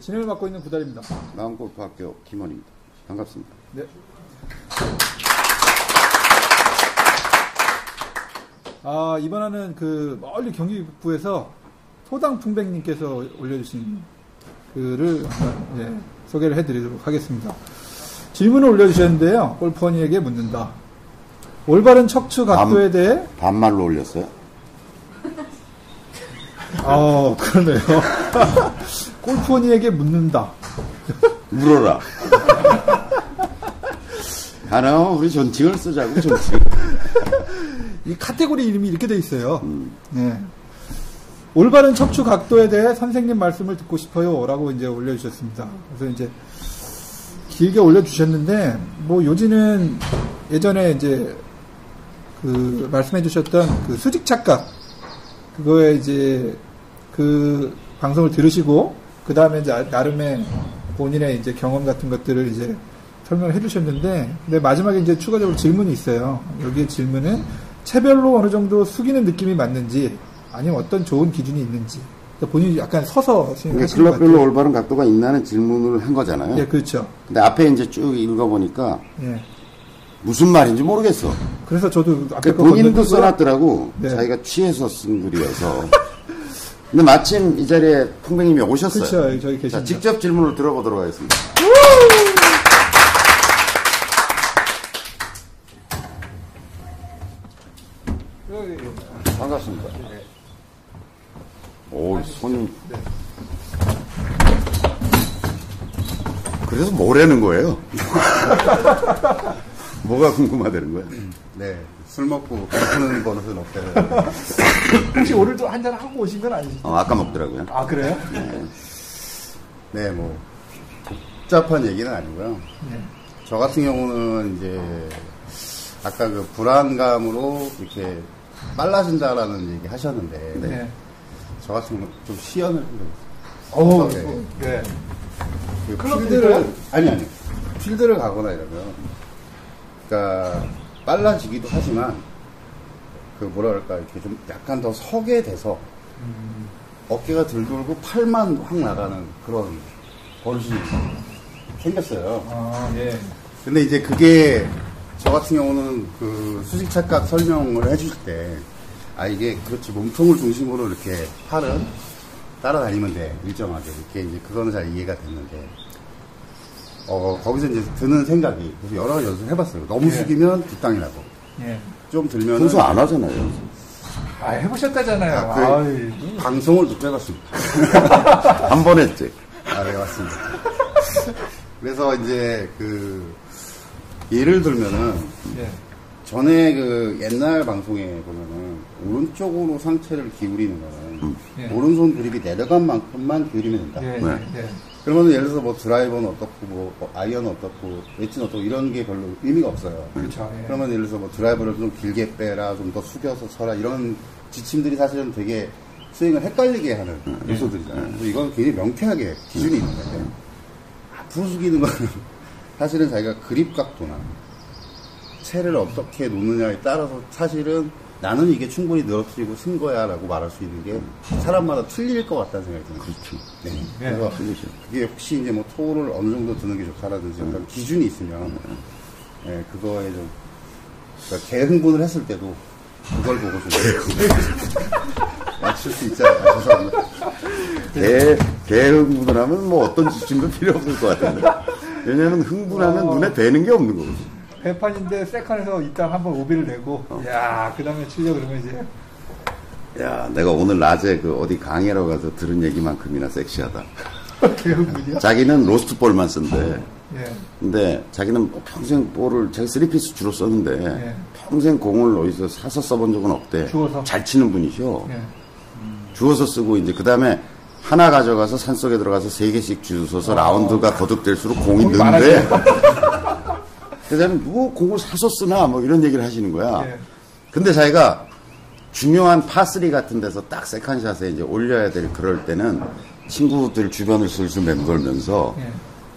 진행을 맡고 있는 구달입니다. 마음골프학교 김원입니다. 반갑습니다. 네. 아, 이번에는 그 멀리 경기북부에서 소당풍백님께서 올려주신 글을 한번 예, 소개를 해드리도록 하겠습니다. 질문을 올려주셨는데요. 골프원이에게 묻는다. 올바른 척추 각도에 대해 반말로 올렸어요? 아, 그러네요. 골프원이에게 묻는다. 물어라. 하나, 우리 존칭을 쓰자고, 존칭. 이 카테고리 이름이 이렇게 돼 있어요. 네. 올바른 척추 각도에 대해 선생님 말씀을 듣고 싶어요. 라고 이제 올려주셨습니다. 그래서 이제 길게 올려주셨는데, 뭐 요지는 예전에 이제 그 말씀해 주셨던 그 수직 착각, 그거에 이제 그 방송을 들으시고, 그 다음에 이제 나름의 본인의 이제 경험 같은 것들을 이제 설명을 해 주셨는데, 근데 마지막에 이제 추가적으로 질문이 있어요. 여기에 질문은 체별로 어느 정도 숙이는 느낌이 맞는지, 아니면 어떤 좋은 기준이 있는지. 그러니까 본인이 약간 서서 그러니까 클럽별로. 올바른 각도가 있나는 질문을 한 거잖아요. 예, 그렇죠. 근데 앞에 이제 쭉 읽어보니까 예. 무슨 말인지 모르겠어. 그래서 저도 앞에 그거 본인도. 써놨더라고. 네. 자기가 취해서 쓴 글이어서. 근데 마침 이 자리에 풍백님이 오셨어요. 그렇죠. 저기 자, 계십니다. 직접 질문을 들어보도록 하겠습니다. 반갑습니다. 오, 손이. 그래서 뭐라는 거예요? 뭐가 궁금하다는 거야? 네, 술 먹고 배푸는 버릇은 없대요. 혹시 오늘도 한잔 하고 오신 건 아니시죠? 어, 아까 먹더라고요. 아, 그래요? 네, 뭐 복잡한 얘기는 아니고요. 네. 저 같은 경우는 이제 아까 그 불안감으로 이렇게 빨라진다라는 얘기 하셨는데 네. 저 같은 경우는 좀 시연을. 어우, 네. 네. 그 클럽 필드를? 아니 아니 필드를 가거나 이러면 그러니까 빨라지기도 하지만 그 뭐라 그럴까 이렇게 좀 약간 더 서게 돼서 어깨가 들돌고 팔만 확 나가는 그런 버릇이 생겼어요. 아, 예. 근데 이제 그게 저 같은 경우는 그 수직 착각 설명을 해주실 때, 아, 이게 그렇지, 몸통을 중심으로 이렇게 팔은 따라다니면 돼, 일정하게. 이렇게 이제 그거는 잘 이해가 됐는데, 어, 거기서 이제 드는 생각이, 그래서 여러 가지 연습을 해봤어요. 너무 예. 숙이면 뒷땅이 나고, 예. 좀 들면. 평소 안 하잖아요. 아, 해보셨다잖아요. 아, 그 아이, 방송을 또 빼봤습니다. 한 번 했지. 아, 네, 맞습니다. 그래서 이제 그, 예를 들면은, 예. 전에 그 옛날 방송에 보면은 오른쪽으로 상체를 기울이는 거는 예. 오른손 그립이 내려간 만큼만 기울이면 된다. 예, 네. 예. 그러면 예를 들어서 뭐 드라이버는 어떻고 뭐 어, 아이언은 어떻고 웨지는 어떻고 이런 게 별로 의미가 없어요. 그렇죠. 예. 그러면 예를 들어서 뭐 드라이버를 좀 길게 빼라, 좀 더 숙여서 쳐라 이런 지침들이 사실은 되게 스윙을 헷갈리게 하는 요소들이잖아요. 그래서 이건 굉장히 명쾌하게 기준이 있는 거예요. 앞으로 숙이는 거는 사실은 자기가 그립 각도나 채를 어떻게 놓느냐에 따라서 사실은 나는 이게 충분히 늘어뜨리고 쓴 거야 라고 말할 수 있는 게 사람마다 틀릴 것 같다는 생각이 드는 거죠. 네. 네. 그래서 그게 혹시 이제 뭐 토를 어느 정도 드는 게 좋다라든지 어떤 기준이 있으면 예, 그거에 좀 그러니까 개흥분을 했을 때도 그걸 보고 좀 맞출 수 있지 않을까 죄송합니다. 개, 개 흥분하면 뭐 어떤 지침도 필요 없을 것 같은데. 왜냐면 흥분하면 어. 눈에 뵈는 게 없는 거거든. 회판인데 second에서 이따 한번 오비를 내고, 야, 그 다음에 치려 그러면 이제, 야, 내가 오늘 낮에 그 어디 강의하러 가서 들은 얘기만큼이나 섹시하다. 자기는 로스트 볼만 쓴대. 예. 근데 자기는 뭐 평생 볼을 자기 three-piece 주로 썼는데 예. 평생 공을 어디서 사서 써본 적은 없대. 주워서? 잘 치는 분이셔. 예. 주워서 쓰고 이제 그 다음에 하나 가져가서 산 속에 들어가서 세 개씩 주워서 라운드가 거듭될수록 공이 공이 는데 그다음에 뭐 공을 사서 쓰나 뭐 이런 얘기를 하시는 거야. 예. 근데 자기가 중요한 파3 같은 데서 딱 세컨샷에 이제 올려야 될 그럴 때는 친구들 주변을 슬슬 맴돌면서 예.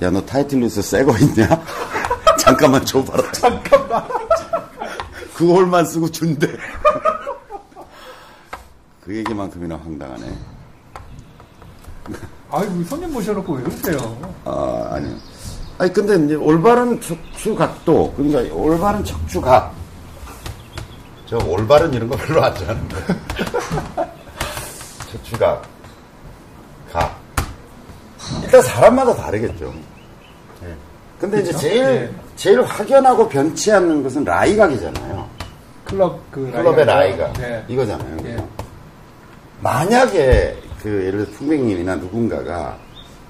야너 타이틀리스 새거 있냐? 잠깐만 줘봐라. 잠깐만. 그 홀만 쓰고 준대. 그 얘기만큼이나 황당하네. 아이고, 손님 모셔놓고 왜 그러세요? 아, 아니요. 아니, 근데 이제 올바른 척추 각도, 그러니까 올바른 척추 각. 저 올바른 이런 거 별로 안 좋아하는데. 척추 각. 각. 일단 사람마다 다르겠죠. 예. 근데 이제 그쵸? 제일, 네. 제일 확연하고 변치 않는 것은 라이각이잖아요. 클럽, 그, 클럽의 라이가. 라이각. 네. 이거잖아요. 예. 그죠? 만약에 그 예를 들어 풍백님이나 누군가가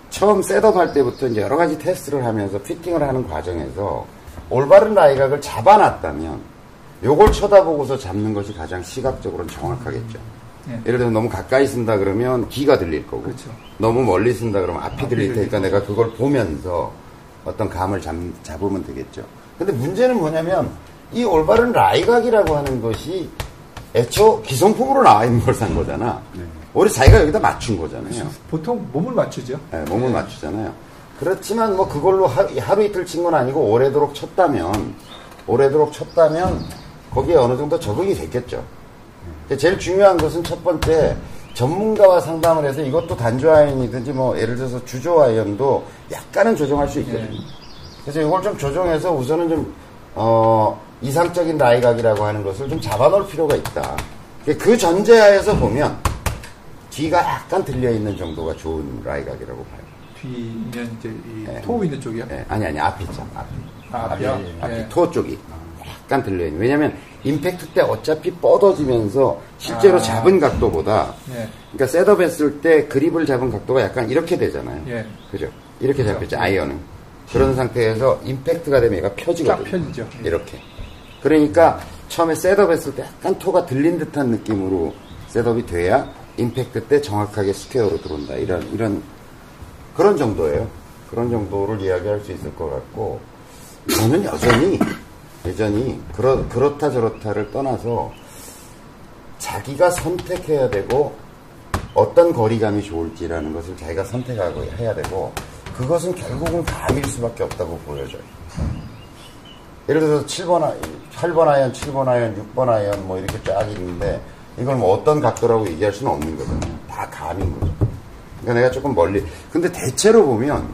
처음 set up 할 때부터 이제 여러 가지 테스트를 하면서 fitting을 하는 과정에서 올바른 라이각을 잡아놨다면 요걸 쳐다보고서 잡는 것이 가장 시각적으로는 정확하겠죠. 예. 예를 들어 너무 가까이 선다 그러면 귀가 들릴 거고 그렇죠. 너무 멀리 쓴다 그러면 앞이 들릴 테니까. 내가 그걸 보면서 어떤 감을 잡, 잡으면 되겠죠. 근데 문제는 뭐냐면 이 올바른 라이각이라고 하는 것이 애초 기성품으로 나와 있는 걸 산 거잖아. 오 히려 자기가 여기다 맞춘 거잖아요. 보통 몸을 맞추죠. 네, 몸을 맞추잖아요. 그렇지만 뭐 그걸로 하, 하루 이틀 친 건 아니고 오래도록 쳤다면 오래도록 쳤다면 거기에 어느 정도 적응이 됐겠죠. 제일 중요한 것은 첫 번째 전문가와 상담을 해서 이것도 단조 아이언이든지 뭐 예를 들어서 주조 아이언도 약간은 조정할 수 있거든요. 그래서 이걸 좀 조정해서 우선은 좀 어, 이상적인 라이각이라고 하는 것을 좀 잡아놓을 필요가 있다. 그 전제하에서 보면 귀가 약간 들려 있는 정도가 좋은 라이각이라고 봐요. 뒤면 이제 이 네. toe 있는 쪽이요. 예, 아니 아니 앞이 있죠 앞이 아, 앞이요? 앞이 예. toe 쪽이 약간 들려 있는 왜냐하면 임팩트 때 어차피 뻗어지면서 실제로 아. 잡은 각도보다 예. 그러니까 set up 했을 때 그립을 잡은 각도가 약간 이렇게 되잖아요. 예. 그죠? 이렇게 잡혔죠 아이언은 그런 상태에서 임팩트가 되면 얘가 펴지거든요. 쫙 펴지죠. 예. 이렇게. 그러니까 처음에 set up 했을 때 약간 toe가 들린 듯한 느낌으로 set up이 돼야 임팩트 때 정확하게 square로 들어온다. 이런 이런 그런 정도예요. 그런 정도를 이야기할 수 있을 것 같고 저는 여전히 여전히 그렇, 그렇다 저렇다를 떠나서 자기가 선택해야 되고 어떤 거리감이 좋을지라는 것을 자기가 선택하고 해야 되고 그것은 결국은 감일 수밖에 없다고 보여져요. 예를 들어서 7번, 아, 8번 아이언, 7번 아이언, 6번 아이언 뭐 이렇게 쫙 있는데 이걸 뭐 어떤 각도라고 얘기할 수는 없는 거거든요. 다 감인 거죠. 그러니까 내가 조금 멀리. 근데 대체로 보면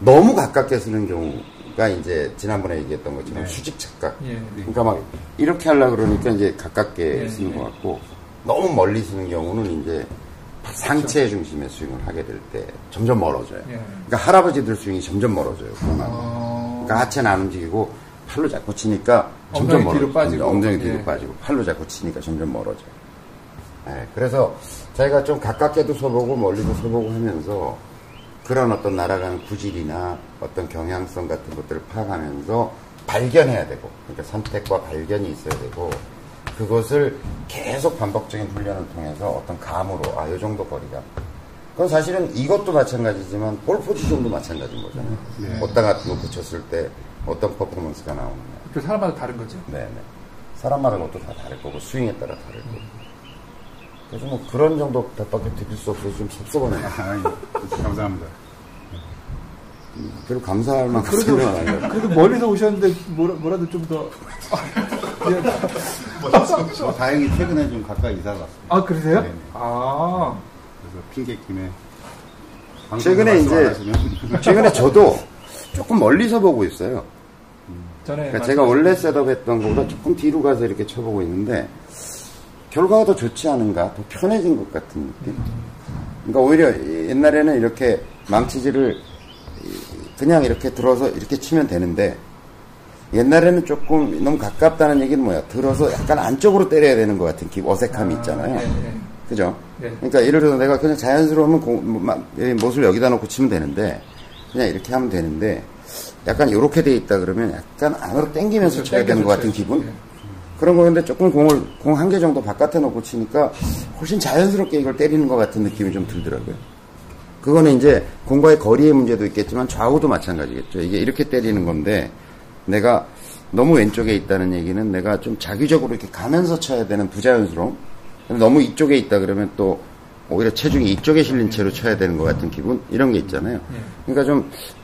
너무 가깝게 쓰는 경우가 이제 지난번에 얘기했던 것처럼 수직 착각. 예. 그러니까 막 이렇게 하려고 그러니까 이제 가깝게 예, 쓰는 예. 것 같고 너무 멀리 쓰는 경우는 이제 상체 중심의 스윙을 하게 될 때 점점 멀어져요. 예. 그러니까 할아버지들 스윙이 점점 멀어져요. 어, 그러니까 하체는 안 움직이고 팔로 잡고 치니까 점점 엉덩이 멀어져. 뒤로 빠지고. 엉덩이 뒤로 예. 빠지고 팔로 잡고 치니까 점점 멀어져요. 예, 그래서 자기가 좀 가깝게도 서보고 멀리도 서보고 하면서 그런 어떤 날아가는 구질이나 어떤 경향성 같은 것들을 파악하면서 발견해야 되고 그러니까 선택과 발견이 있어야 되고 그것을 계속 반복적인 훈련을 통해서 어떤 감으로 아, 요 정도 거리가 그건 사실은 이것도 마찬가지지만 볼 포지션도 마찬가지인 거잖아요. 네. 옷당 같은 거 붙였을 때 어떤 퍼포먼스가 나오느냐. 그 사람마다 다른 거죠. 네네. 사람마다 것도 다 다를 거고 스윙에 따라 다를 거고. 그래서 뭐 그런 정도 답밖에 드릴 수 없어서 좀 섭섭하네요. 아이, 감사합니다. 별로 감사할 만큼 그래도, 설명 안 하려고. 그래도 멀리서 오셨는데 뭐라, 뭐라도 좀 더. 예. 저 다행히 최근에 좀 가까이 이사 갔어요. 아, 그러세요? 네네. 아, 그래서 핑계 김에 최근에 이제 최근에 저도 조금 멀리서 보고 있어요. 전에. 그러니까 제가 원래 셋업했던 거보다 조금 뒤로 가서 이렇게 쳐보고 있는데 결과가 더 좋지 않은가, 더 편해진 것 같은 느낌. 그러니까 오히려 옛날에는 이렇게 망치질을 그냥 이렇게 들어서 이렇게 치면 되는데 옛날에는 조금 너무 가깝다는 얘기는 뭐야? 들어서 약간 안쪽으로 때려야 되는 것 같은 기 어색함이 있잖아요. 예, 예. 그죠? 네. 그러니까 예를 들어서 내가 그냥 자연스러우면 공, 뭐, 막, 못을 여기다 놓고 치면 되는데 그냥 이렇게 하면 되는데 약간 이렇게 돼 있다 그러면 약간 안으로 당기면서 그렇죠. 쳐야 되는 것 같은 당겨서 기분? 쳐야죠. 그런 거였는데 조금 공을 공 한 개 정도 바깥에 놓고 치니까 훨씬 자연스럽게 이걸 때리는 것 같은 느낌이 좀 들더라고요. 그거는 이제 공과의 거리의 문제도 있겠지만 좌우도 마찬가지겠죠. 이게 이렇게 때리는 건데 내가 너무 왼쪽에 있다는 얘기는 내가 좀 자기적으로 이렇게 가면서 쳐야 되는 부자연스러움. 너무 이쪽에 있다 그러면 또 오히려 체중이 이쪽에 실린 채로 쳐야 되는 것 같은 기분 이런 게 있잖아요. 그러니까 좀 아,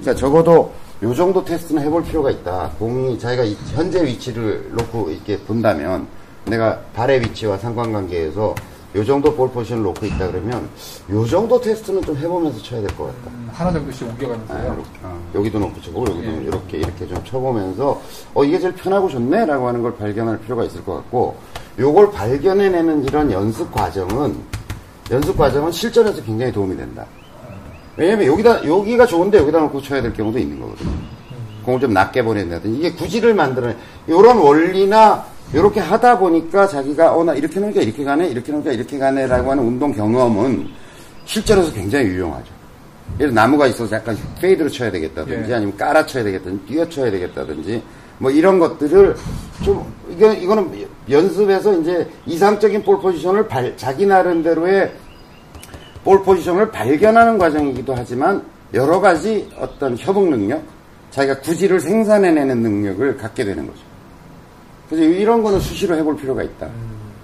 그러니까 적어도 요 정도 테스트는 해볼 필요가 있다. 공이 자기가 이- 현재 위치를 놓고 이렇게 본다면 내가 발의 위치와 상관관계에서 요 정도 볼 포지션을 놓고 있다 그러면 요 정도 테스트는 좀 해보면서 쳐야 될 것 같다. 음, 하나 정도씩 아, 옮겨가면서요. 이렇게. 여기도 놓고 치고 여기도 예. 이렇게 이렇게 좀 쳐보면서 어 이게 제일 편하고 좋네라고 하는 걸 발견할 필요가 있을 것 같고 요걸 발견해내는 이런 연습 과정은 연습 과정은 실전에서 굉장히 도움이 된다. 왜냐면 여기다 여기가 좋은데 여기다 놓고 쳐야 될 경우도 있는 거거든요. 공을 좀 낮게 보낸다든지 이게 구질을 만드는 이런 원리나 이렇게 하다 보니까 자기가 어 나 이렇게 놓으니까 이렇게 가네 이렇게 놓으니까 이렇게 가네라고 하는 운동 경험은 실전에서 굉장히 유용하죠. 예를 나무가 있어서 약간 페이드로 쳐야 되겠다든지 예. 아니면 깔아 쳐야 되겠다든지 뛰어 쳐야 되겠다든지 뭐 이런 것들을 좀 이거 이거는 연습에서 이제 이상적인 볼 포지션을 발- 자기 나름대로의 볼 포지션을 발견하는 과정이기도 하지만 여러 가지 어떤 협응 능력, 자기가 구질을 생산해내는 능력을 갖게 되는 거죠. 그래서 이런 거는 수시로 해볼 필요가 있다.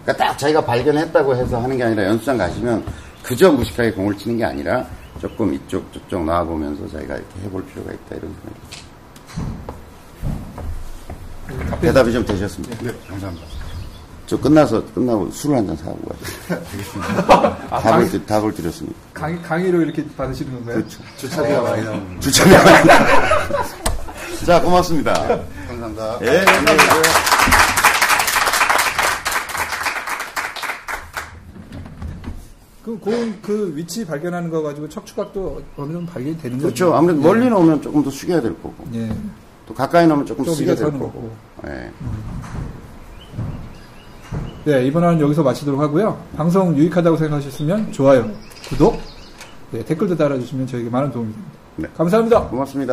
그러니까 딱 자기가 발견했다고 해서 하는 게 아니라 연습장 가시면 그저 무식하게 공을 치는 게 아니라 조금 이쪽 저쪽 나와보면서 자기가 이렇게 해볼 필요가 있다 이런 생각이 대답이 좀 되셨습니까? 네, 감사합니다. 저 끝나서 끝나고 술을 한 잔 사고 가요. 아, 답을 강의, 드- 답을 드렸습니다. 강의, 강의로 이렇게 받으시는 건가요? 주 차비가 많이 나오는. 주차비. 자 고맙습니다. 감사합니다. 예, 감사합니다. 그, 공, 그 위치 발견하는 거 가지고 척추각도 어느 정도 발견이 되는 거죠. 그렇죠. 아무래도 멀리 놓으면 조금 더 숙여야 될 거고, 예. 또 가까이 놓으면 조금 좀 숙여야 될 거고. 예. 네, 이번 화는 여기서 마치도록 하고요. 방송 유익하다고 생각하셨으면 좋아요, 구독, 네, 댓글도 달아주시면 저에게 많은 도움이 됩니다. 네. 감사합니다. 고맙습니다.